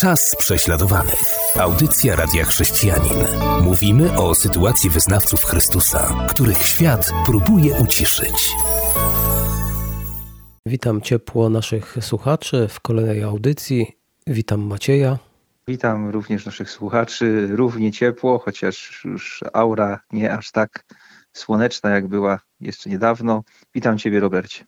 Czas prześladowanych. Audycja Radia Chrześcijanin. Mówimy o sytuacji wyznawców Chrystusa, których świat próbuje uciszyć. Witam ciepło naszych słuchaczy w kolejnej audycji. Witam Macieja. Witam również naszych słuchaczy. Równie ciepło, chociaż już aura nie aż tak słoneczna, jak była jeszcze niedawno. Witam Ciebie, Robercie.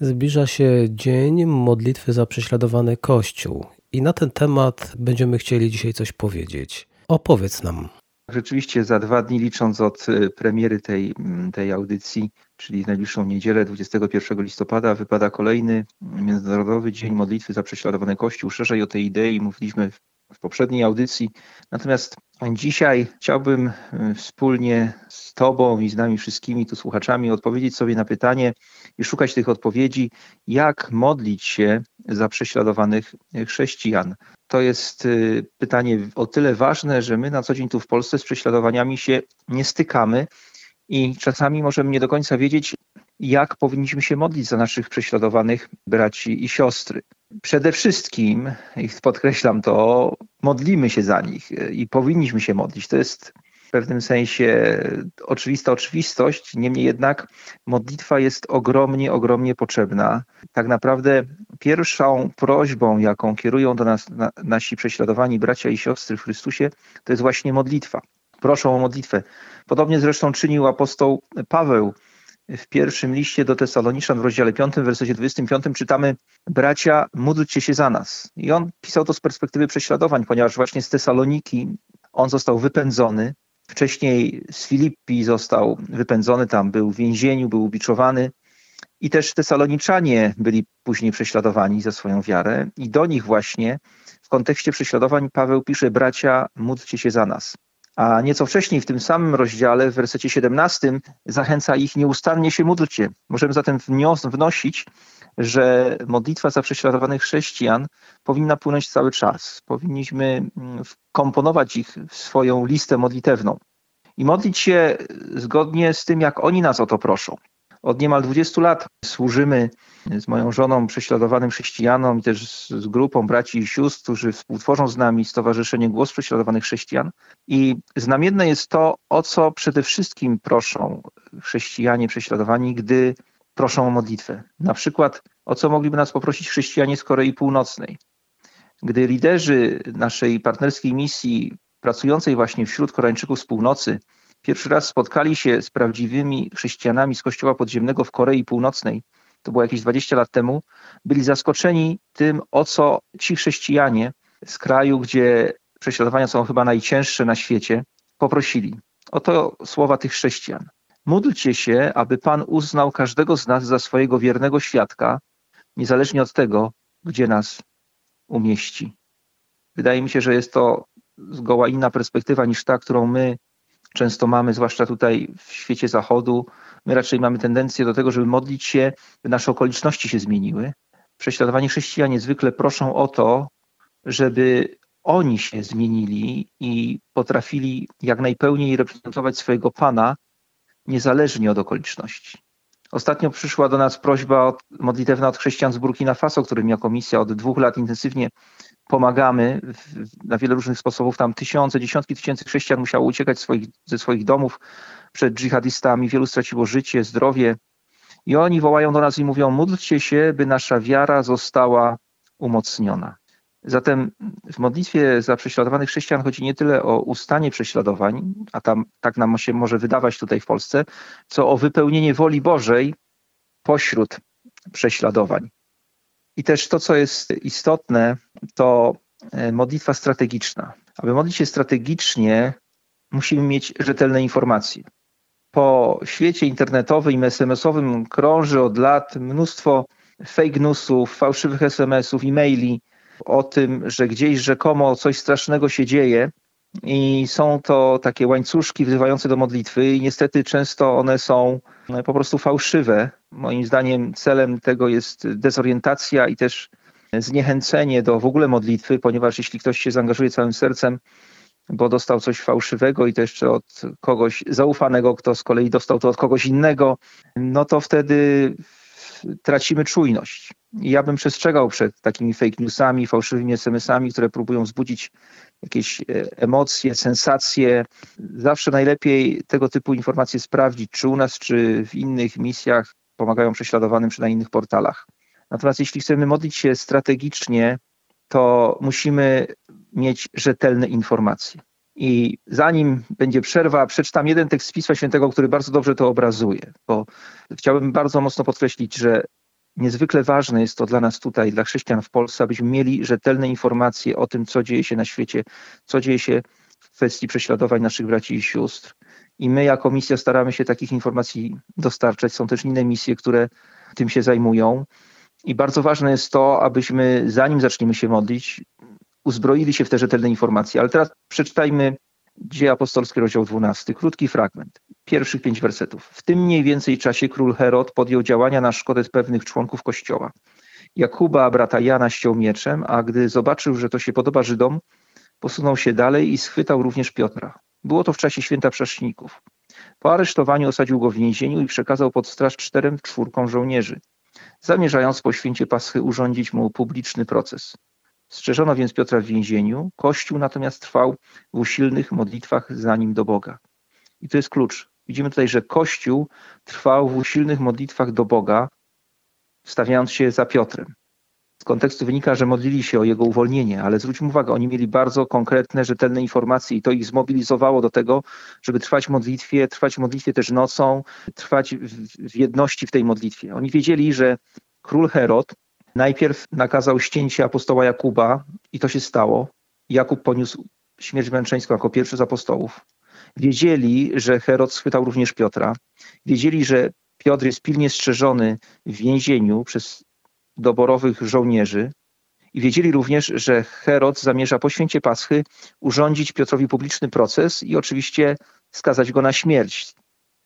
Zbliża się dzień modlitwy za prześladowany Kościół i na ten temat będziemy chcieli dzisiaj coś powiedzieć. Opowiedz nam. Rzeczywiście za dwa dni, licząc od y, premiery tej, mm, tej audycji, czyli najbliższą niedzielę 21 listopada, wypada kolejny Międzynarodowy Dzień Modlitwy za Prześladowany Kościół. Szerzej o tej idei mówiliśmy w poprzedniej audycji. Natomiast dzisiaj chciałbym y, wspólnie z Tobą i z nami wszystkimi tu słuchaczami odpowiedzieć sobie na pytanie i szukać tych odpowiedzi, jak modlić się za prześladowanych chrześcijan. To jest y, pytanie o tyle ważne, że my na co dzień tu w Polsce z prześladowaniami się nie stykamy i czasami możemy nie do końca wiedzieć, jak powinniśmy się modlić za naszych prześladowanych braci i siostry. Przede wszystkim, i podkreślam to, modlimy się za nich i powinniśmy się modlić. To jest w pewnym sensie oczywista oczywistość, niemniej jednak modlitwa jest ogromnie, ogromnie potrzebna. Tak naprawdę pierwszą prośbą, jaką kierują do nas na, nasi prześladowani bracia i siostry w Chrystusie, to jest właśnie modlitwa. Proszą o modlitwę. Podobnie zresztą czynił apostoł Paweł w pierwszym liście do Tesaloniczan w rozdziale 5, w wersecie 25 czytamy bracia, módlcie się za nas. I on pisał to z perspektywy prześladowań, ponieważ właśnie z Tesaloniki on został wypędzony. Wcześniej z Filippi został wypędzony, tam był w więzieniu, był ubiczowany. I też Tesaloniczanie byli później prześladowani za swoją wiarę. I do nich właśnie w kontekście prześladowań Paweł pisze: Bracia, módlcie się za nas. A nieco wcześniej w tym samym rozdziale, w wersecie 17, zachęca ich nieustannie się módlcie. Możemy zatem wnosić, że modlitwa za prześladowanych chrześcijan powinna płynąć cały czas. Powinniśmy mm, wkomponować ich w swoją listę modlitewną i modlić się zgodnie z tym, jak oni nas o to proszą. Od niemal 20 lat służymy z moją żoną prześladowanym chrześcijanom i też z, grupą braci i sióstr, którzy współtworzą z nami Stowarzyszenie Głos Prześladowanych Chrześcijan. I znamienne jest to, o co przede wszystkim proszą chrześcijanie prześladowani, gdy proszą o modlitwę. Na przykład, o co mogliby nas poprosić chrześcijanie z Korei Północnej. Gdy liderzy naszej partnerskiej misji, pracującej właśnie wśród Koreańczyków z północy, pierwszy raz spotkali się z prawdziwymi chrześcijanami z Kościoła Podziemnego w Korei Północnej, to było jakieś 20 lat temu, byli zaskoczeni tym, o co ci chrześcijanie z kraju, gdzie prześladowania są chyba najcięższe na świecie, poprosili. Oto słowa tych chrześcijan. Módlcie się, aby Pan uznał każdego z nas za swojego wiernego świadka, niezależnie od tego, gdzie nas umieści. Wydaje mi się, że jest to zgoła inna perspektywa niż ta, którą my często mamy, zwłaszcza tutaj w świecie zachodu. My raczej mamy tendencję do tego, żeby modlić się, by nasze okoliczności się zmieniły. Prześladowani chrześcijanie zwykle proszą o to, żeby oni się zmienili i potrafili jak najpełniej reprezentować swojego Pana, niezależnie od okoliczności. Ostatnio przyszła do nas prośba modlitewna od chrześcijan z Burkina Faso, którym jako misja od dwóch lat intensywnie pomagamy na wiele różnych sposobów. Tam tysiące, dziesiątki tysięcy chrześcijan musiało uciekać swoich, ze swoich domów przed dżihadystami. Wielu straciło życie, zdrowie. I oni wołają do nas i mówią: módlcie się, by nasza wiara została umocniona. Zatem w modlitwie za prześladowanych chrześcijan chodzi nie tyle o ustanie prześladowań, a tam tak nam się może wydawać tutaj w Polsce, co o wypełnienie woli Bożej pośród prześladowań. I też to, co jest istotne, to e, modlitwa strategiczna. Aby modlić się strategicznie, musimy mieć rzetelne informacje. Po świecie internetowym i SMS-owym krąży od lat mnóstwo fake newsów, fałszywych SMS-ów, e-maili o tym, że gdzieś rzekomo coś strasznego się dzieje i są to takie łańcuszki wzywające do modlitwy i niestety często one są e, po prostu fałszywe. Moim zdaniem celem tego jest dezorientacja i też zniechęcenie do w ogóle modlitwy, ponieważ jeśli ktoś się zaangażuje całym sercem, bo dostał coś fałszywego i to jeszcze od kogoś zaufanego, kto z kolei dostał to od kogoś innego, no to wtedy tracimy czujność. I ja bym przestrzegał przed takimi fake newsami, fałszywymi SMS-ami, które próbują wzbudzić jakieś e, emocje, sensacje. Zawsze najlepiej tego typu informacje sprawdzić, czy u nas, czy w innych misjach pomagają prześladowanym, czy na innych portalach. Natomiast jeśli chcemy modlić się strategicznie, to musimy mieć rzetelne informacje. I zanim będzie przerwa, przeczytam jeden tekst Pisma Świętego, który bardzo dobrze to obrazuje, bo chciałbym bardzo mocno podkreślić, że niezwykle ważne jest to dla nas tutaj, dla chrześcijan w Polsce, abyśmy mieli rzetelne informacje o tym, co dzieje się na świecie, co dzieje się w kwestii prześladowań naszych braci i sióstr. I my jako misja staramy się takich informacji dostarczać. Są też inne misje, które tym się zajmują. I bardzo ważne jest to, abyśmy zanim zaczniemy się modlić, uzbroili się w te rzetelne informacje. Ale teraz przeczytajmy Dzieje Apostolskie, rozdział 12, krótki fragment, pierwszych pięć wersetów. W tym mniej więcej czasie król Herod podjął działania na szkodę pewnych członków kościoła. Jakuba, brata Jana, ściął mieczem, a gdy zobaczył, że to się podoba Żydom, posunął się dalej i schwytał również Piotra. Było to w czasie święta Przeszników. Po aresztowaniu osadził go w więzieniu i przekazał pod straż czterem czwórkom żołnierzy, zamierzając po święcie Paschy urządzić mu publiczny proces. Strzeżono więc Piotra w więzieniu, Kościół natomiast trwał w usilnych modlitwach za nim do Boga. I to jest klucz. Widzimy tutaj, że Kościół trwał w usilnych modlitwach do Boga, stawiając się za Piotrem. Z kontekstu wynika, że modlili się o jego uwolnienie, ale zwróćmy uwagę, oni mieli bardzo konkretne, rzetelne informacje i to ich zmobilizowało do tego, żeby trwać w modlitwie, trwać w modlitwie też nocą, trwać w jedności w tej modlitwie. Oni wiedzieli, że król Herod Najpierw nakazał ścięcie apostoła Jakuba i to się stało. Jakub poniósł śmierć męczeńską jako pierwszy z apostołów. Wiedzieli, że Herod schwytał również Piotra. Wiedzieli, że Piotr jest pilnie strzeżony w więzieniu przez doborowych żołnierzy. I wiedzieli również, że Herod zamierza po święcie Paschy urządzić Piotrowi publiczny proces i oczywiście skazać go na śmierć.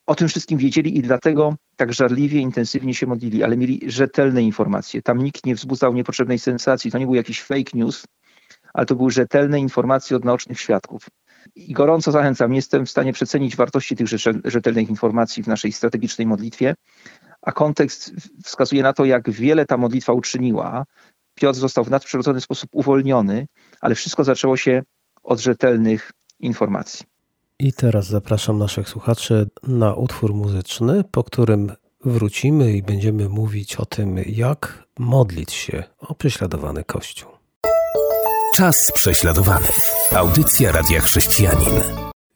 O tym wszystkim wiedzieli i dlatego tak żarliwie, intensywnie się modlili, ale mieli rzetelne informacje. Tam nikt nie wzbudzał niepotrzebnej sensacji. To nie był jakiś fake news, ale to były rzetelne informacje od naocznych świadków. I gorąco zachęcam, jestem w stanie przecenić wartości tych rzetelnych informacji w naszej strategicznej modlitwie, a kontekst wskazuje na to, jak wiele ta modlitwa uczyniła. Piotr został w nadprzyrodzony sposób uwolniony, ale wszystko zaczęło się od rzetelnych informacji. I teraz zapraszam naszych słuchaczy na utwór muzyczny, po którym wrócimy i będziemy mówić o tym, jak modlić się o prześladowany Kościół. Czas prześladowany. Audycja Radia Chrześcijanin.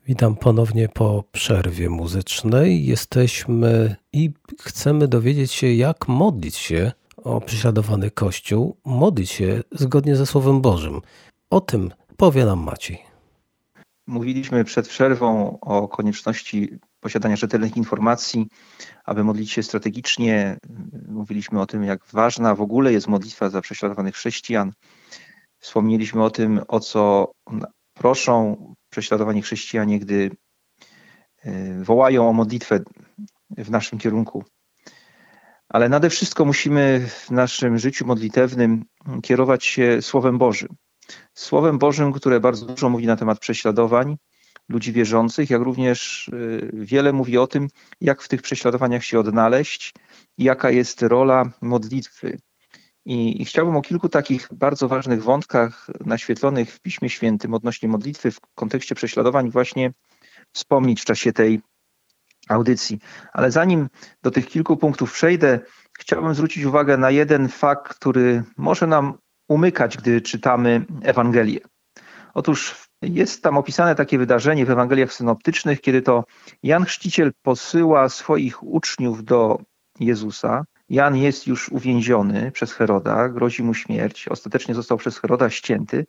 Witam ponownie po przerwie muzycznej. Jesteśmy i chcemy dowiedzieć się, jak modlić się o prześladowany Kościół, modlić się zgodnie ze Słowem Bożym. O tym powie nam Maciej. Mówiliśmy przed przerwą o konieczności posiadania rzetelnych informacji, aby modlić się strategicznie. Mówiliśmy o tym, jak ważna w ogóle jest modlitwa za prześladowanych chrześcijan. Wspomnieliśmy o tym, o co proszą prześladowani chrześcijanie, gdy e, wołają o modlitwę w naszym kierunku. Ale nade wszystko musimy w naszym życiu modlitewnym kierować się Słowem Bożym. Słowem Bożym, które bardzo dużo mówi na temat prześladowań ludzi wierzących, jak również y, wiele mówi o tym, jak w tych prześladowaniach się odnaleźć, jaka jest rola modlitwy. I, I chciałbym o kilku takich bardzo ważnych wątkach naświetlonych w Piśmie Świętym odnośnie modlitwy w kontekście prześladowań właśnie wspomnieć w czasie tej audycji. Ale zanim do tych kilku punktów przejdę, chciałbym zwrócić uwagę na jeden fakt, który może nam umykać, gdy czytamy Ewangelię. Otóż jest tam opisane takie wydarzenie w Ewangeliach synoptycznych, kiedy to Jan Chrzciciel posyła swoich uczniów do Jezusa. Jan jest już uwięziony przez Heroda, grozi mu śmierć, ostatecznie został przez Heroda ścięty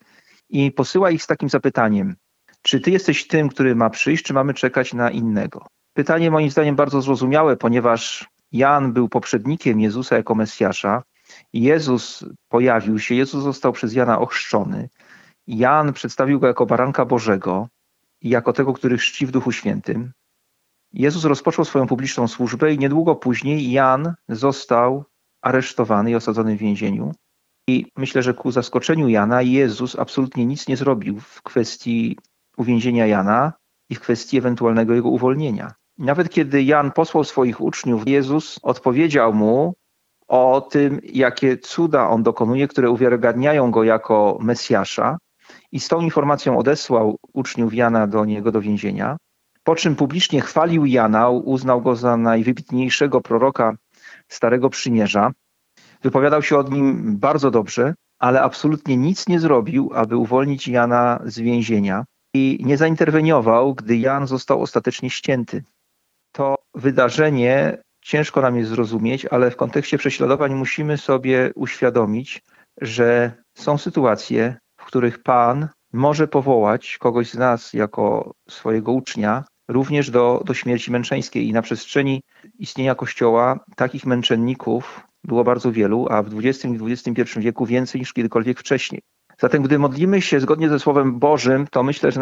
i posyła ich z takim zapytaniem: Czy ty jesteś tym, który ma przyjść, czy mamy czekać na innego? Pytanie moim zdaniem bardzo zrozumiałe, ponieważ Jan był poprzednikiem Jezusa jako Mesjasza, Jezus pojawił się, Jezus został przez Jana ochrzczony. Jan przedstawił go jako baranka Bożego i jako tego, który chrzci w Duchu Świętym. Jezus rozpoczął swoją publiczną służbę i niedługo później Jan został aresztowany i osadzony w więzieniu. I myślę, że ku zaskoczeniu Jana Jezus absolutnie nic nie zrobił w kwestii uwięzienia Jana i w kwestii ewentualnego jego uwolnienia. Nawet kiedy Jan posłał swoich uczniów, Jezus odpowiedział mu o tym, jakie cuda on dokonuje, które uwiarygadniają go jako Mesjasza. I z tą informacją odesłał uczniów Jana do niego do więzienia. Po czym publicznie chwalił Jana, uznał go za najwybitniejszego proroka Starego Przymierza. Wypowiadał się od nim bardzo dobrze, ale absolutnie nic nie zrobił, aby uwolnić Jana z więzienia i nie zainterweniował, gdy Jan został ostatecznie ścięty. To wydarzenie ciężko nam jest zrozumieć, ale w kontekście prześladowań musimy sobie uświadomić, że są sytuacje, w których Pan może powołać kogoś z nas jako swojego ucznia również do, do śmierci męczeńskiej. I na przestrzeni istnienia Kościoła takich męczenników było bardzo wielu, a w XX i XXI wieku więcej niż kiedykolwiek wcześniej. Zatem, gdy modlimy się zgodnie ze Słowem Bożym, to myślę, że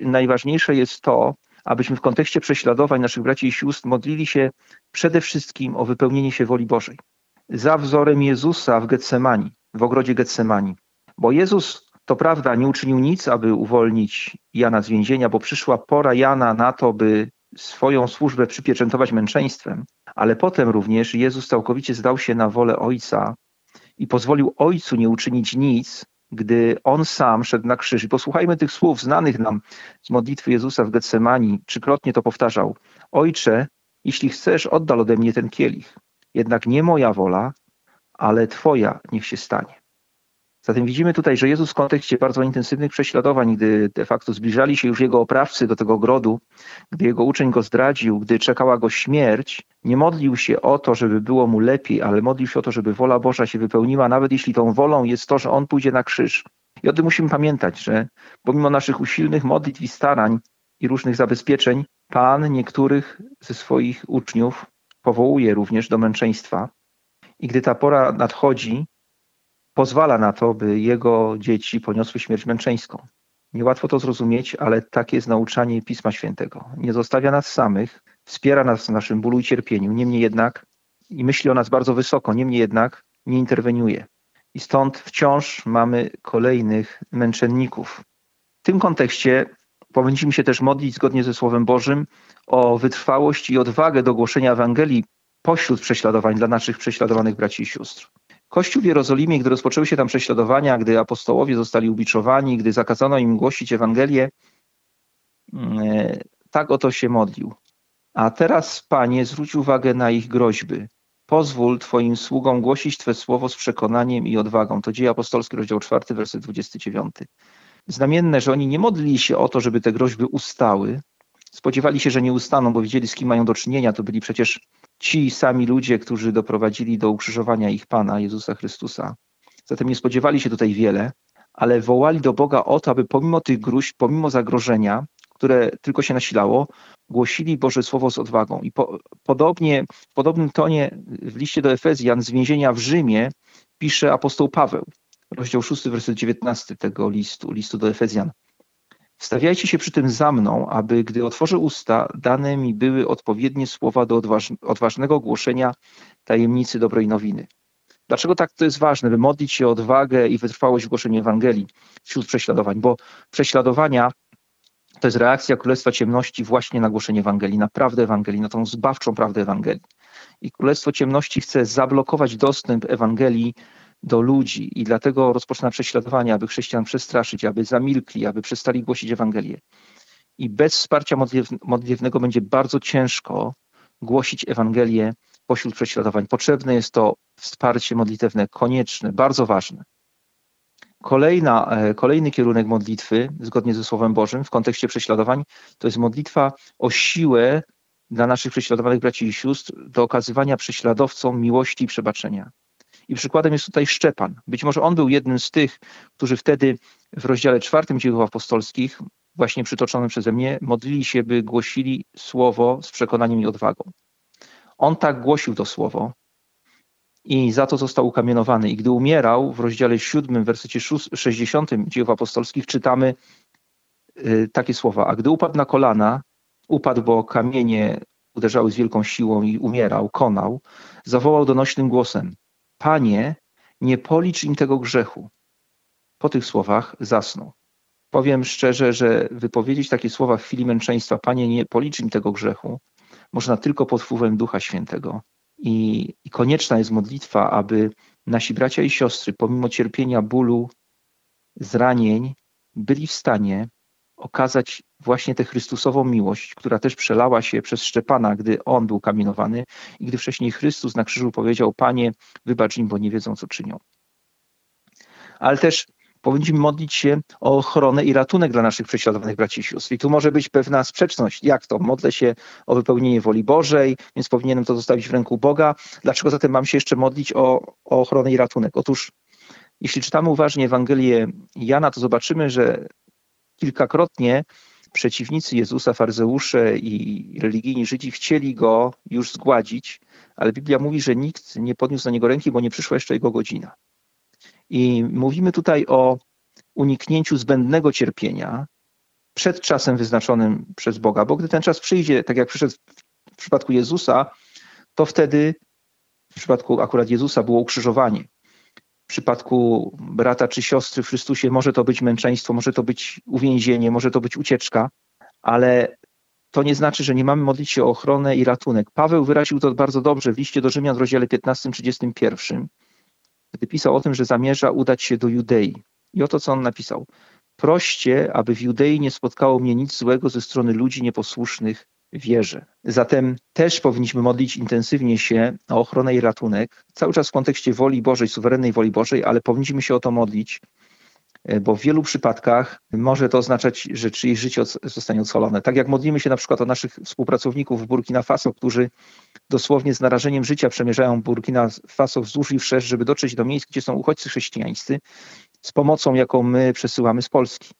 najważniejsze jest to, abyśmy w kontekście prześladowań naszych braci i sióstr modlili się przede wszystkim o wypełnienie się woli Bożej. Za wzorem Jezusa w Getsemani, w ogrodzie Getsemani. Bo Jezus, to prawda, nie uczynił nic, aby uwolnić Jana z więzienia, bo przyszła pora Jana na to, by swoją służbę przypieczętować męczeństwem, ale potem również Jezus całkowicie zdał się na wolę Ojca i pozwolił Ojcu nie uczynić nic, gdy On sam szedł na krzyż. I posłuchajmy tych słów znanych nam z modlitwy Jezusa w Getsemani. Trzykrotnie to powtarzał. Ojcze, jeśli chcesz, oddal ode mnie ten kielich. Jednak nie moja wola, ale Twoja niech się stanie. Zatem widzimy tutaj, że Jezus w kontekście bardzo intensywnych prześladowań, gdy de facto zbliżali się już jego oprawcy do tego grodu, gdy jego uczeń go zdradził, gdy czekała go śmierć, nie modlił się o to, żeby było mu lepiej, ale modlił się o to, żeby wola Boża się wypełniła, nawet jeśli tą wolą jest to, że on pójdzie na krzyż. I o tym musimy pamiętać, że pomimo naszych usilnych modlitw i starań i różnych zabezpieczeń, Pan niektórych ze swoich uczniów powołuje również do męczeństwa. I gdy ta pora nadchodzi, pozwala na to, by jego dzieci poniosły śmierć męczeńską. Niełatwo to zrozumieć, ale takie jest nauczanie Pisma Świętego. Nie zostawia nas samych, wspiera nas w naszym bólu i cierpieniu, niemniej jednak i myśli o nas bardzo wysoko, niemniej jednak nie interweniuje. I stąd wciąż mamy kolejnych męczenników. W tym kontekście powinniśmy się też modlić zgodnie ze Słowem Bożym o wytrwałość i odwagę do głoszenia Ewangelii pośród prześladowań dla naszych prześladowanych braci i sióstr. Kościół w Jerozolimie, gdy rozpoczęły się tam prześladowania, gdy apostołowie zostali ubiczowani, gdy zakazano im głosić Ewangelię, mm, e, tak oto się modlił. A teraz, Panie, zwróć uwagę na ich groźby. Pozwól Twoim sługom głosić Twe słowo z przekonaniem i odwagą. To dzieje apostolskie, rozdział 4, werset 29. Znamienne, że oni nie modlili się o to, żeby te groźby ustały. Spodziewali się, że nie ustaną, bo wiedzieli, z kim mają do czynienia. To byli przecież ci sami ludzie, którzy doprowadzili do ukrzyżowania ich Pana, Jezusa Chrystusa. Zatem nie spodziewali się tutaj wiele, ale wołali do Boga o to, aby pomimo tych gruźb, pomimo zagrożenia, które tylko się nasilało, głosili Boże Słowo z odwagą. I po, podobnie, w podobnym tonie w liście do Efezjan z więzienia w Rzymie pisze apostoł Paweł, rozdział 6, werset 19 tego listu, listu do Efezjan. Stawiajcie się przy tym za mną, aby gdy otworzę usta, dane mi były odpowiednie słowa do odważnego głoszenia tajemnicy dobrej nowiny. Dlaczego tak to jest ważne, by modlić się o odwagę i wytrwałość w głoszeniu Ewangelii wśród prześladowań? Bo prześladowania to jest reakcja Królestwa Ciemności właśnie na głoszenie Ewangelii, na prawdę Ewangelii, na tą zbawczą prawdę Ewangelii. I Królestwo Ciemności chce zablokować dostęp Ewangelii do ludzi i dlatego rozpoczyna prześladowania, aby chrześcijan przestraszyć, aby zamilkli, aby przestali głosić Ewangelię. I bez wsparcia modlitewnego będzie bardzo ciężko głosić Ewangelię pośród prześladowań. Potrzebne jest to wsparcie modlitewne, konieczne, bardzo ważne. Kolejna, e, kolejny kierunek modlitwy, zgodnie ze Słowem Bożym, w kontekście prześladowań, to jest modlitwa o siłę dla naszych prześladowanych braci i sióstr do okazywania prześladowcom miłości i przebaczenia. I przykładem jest tutaj Szczepan. Być może on był jednym z tych, którzy wtedy w rozdziale czwartym dzieł apostolskich, właśnie przytoczonym przeze mnie, modlili się, by głosili słowo z przekonaniem i odwagą. On tak głosił to słowo i za to został ukamienowany. I gdy umierał, w rozdziale siódmym, wersecie 60 dzieł apostolskich czytamy y, takie słowa. A gdy upadł na kolana, upadł, bo kamienie uderzały z wielką siłą i umierał, konał, zawołał donośnym głosem: Panie, nie policz im tego grzechu. Po tych słowach zasnął. Powiem szczerze, że wypowiedzieć takie słowa w chwili męczeństwa, Panie, nie policz im tego grzechu, można tylko pod wpływem Ducha Świętego. i, i konieczna jest modlitwa, aby nasi bracia i siostry, pomimo cierpienia, bólu, zranień, byli w stanie okazać właśnie tę Chrystusową miłość, która też przelała się przez Szczepana, gdy on był kamienowany i gdy wcześniej Chrystus na krzyżu powiedział: Panie, wybacz im, bo nie wiedzą, co czynią. Ale też powinniśmy modlić się o ochronę i ratunek dla naszych prześladowanych braci i sióstr. I tu może być pewna sprzeczność. Jak to? Modlę się o wypełnienie woli Bożej, więc powinienem to zostawić w ręku Boga. Dlaczego zatem mam się jeszcze modlić o, o ochronę i ratunek? Otóż, jeśli czytamy uważnie Ewangelię Jana, to zobaczymy, że kilkakrotnie przeciwnicy Jezusa, faryzeusze i religijni Żydzi chcieli go już zgładzić, ale Biblia mówi, że nikt nie podniósł na niego ręki, bo nie przyszła jeszcze jego godzina. I mówimy tutaj o uniknięciu zbędnego cierpienia przed czasem wyznaczonym przez Boga, bo gdy ten czas przyjdzie, tak jak przyszedł w przypadku Jezusa, to wtedy w przypadku akurat Jezusa było ukrzyżowanie. Przypadku brata czy siostry w Chrystusie może to być męczeństwo, może to być uwięzienie, może to być ucieczka, ale to nie znaczy, że nie mamy modlić się o ochronę i ratunek. Paweł wyraził to bardzo dobrze w liście do Rzymian w rozdziale 15-31 gdy pisał o tym, że zamierza udać się do Judei. I oto co on napisał. Proście, aby w Judei nie spotkało mnie nic złego ze strony ludzi nieposłusznych wierze. Zatem też powinniśmy modlić intensywnie się o ochronę i ratunek, cały czas w kontekście woli Bożej, suwerennej woli Bożej, ale powinniśmy się o to modlić, E, bo w wielu przypadkach może to oznaczać, że czyjeś życie zostanie ocalone. Tak jak modlimy się na przykład o naszych współpracowników w Burkina Faso, którzy dosłownie z narażeniem życia przemierzają Burkina Faso wzdłuż i wszerz, żeby dotrzeć do miejsc, gdzie są uchodźcy chrześcijańscy, z pomocą, jaką my przesyłamy z Polski.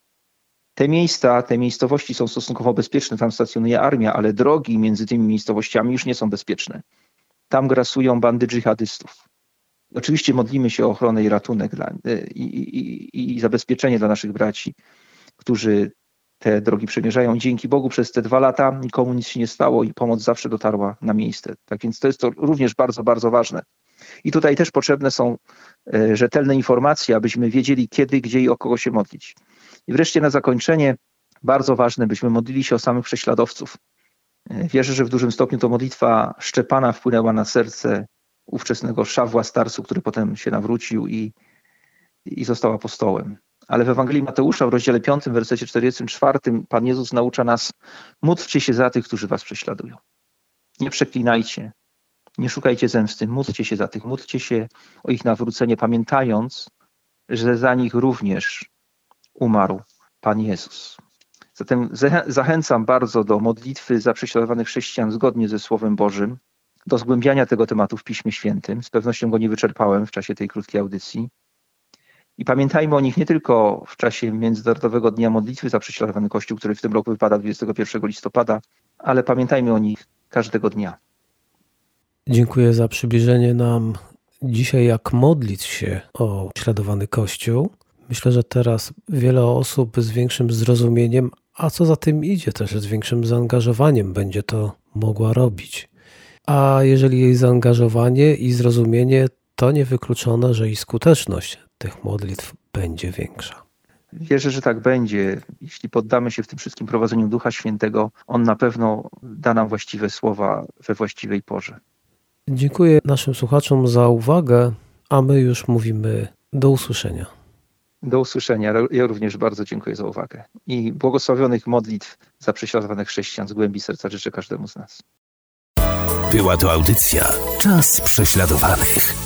Te miejsca, te miejscowości są stosunkowo bezpieczne, tam stacjonuje armia, ale drogi między tymi miejscowościami już nie są bezpieczne. Tam grasują bandy dżihadystów. Oczywiście modlimy się o ochronę i ratunek dla, e, i, i, i zabezpieczenie dla naszych braci, którzy te drogi przemierzają. Dzięki Bogu przez te dwa lata nikomu nic się nie stało i pomoc zawsze dotarła na miejsce. Tak więc to jest to również bardzo, bardzo ważne. I tutaj też potrzebne są e, rzetelne informacje, abyśmy wiedzieli kiedy, gdzie i o kogo się modlić. I wreszcie na zakończenie bardzo ważne, byśmy modlili się o samych prześladowców. Wierzę, że w dużym stopniu to modlitwa Szczepana wpłynęła na serce ówczesnego Szawła Starsu, który potem się nawrócił i, i został apostołem. Ale w Ewangelii Mateusza w rozdziale 5, wersecie 44 Pan Jezus naucza nas módlcie się za tych, którzy was prześladują. Nie przeklinajcie, nie szukajcie zemsty, módlcie się za tych, módlcie się o ich nawrócenie, pamiętając, że za nich również umarł Pan Jezus. Zatem zachęcam bardzo do modlitwy za prześladowanych chrześcijan zgodnie ze Słowem Bożym, do zgłębiania tego tematu w Piśmie Świętym. Z pewnością go nie wyczerpałem w czasie tej krótkiej audycji. I pamiętajmy o nich nie tylko w czasie Międzynarodowego Dnia Modlitwy za prześladowany Kościół, który w tym roku wypada 21 listopada, ale pamiętajmy o nich każdego dnia. Dziękuję za przybliżenie nam dzisiaj, jak modlić się o prześladowany Kościół. Myślę, że teraz wiele osób z większym zrozumieniem, a co za tym idzie też z większym zaangażowaniem będzie to mogła robić. A jeżeli jej zaangażowanie i zrozumienie, to niewykluczone, że i skuteczność tych modlitw będzie większa. Wierzę, że tak będzie. Jeśli poddamy się w tym wszystkim prowadzeniu Ducha Świętego, On na pewno da nam właściwe słowa we właściwej porze. Dziękuję naszym słuchaczom za uwagę, a my już mówimy do usłyszenia. Do usłyszenia. Ja również bardzo dziękuję za uwagę. I błogosławionych modlitw za prześladowanych chrześcijan z głębi serca życzę każdemu z nas. Była to audycja Czas prześladowanych.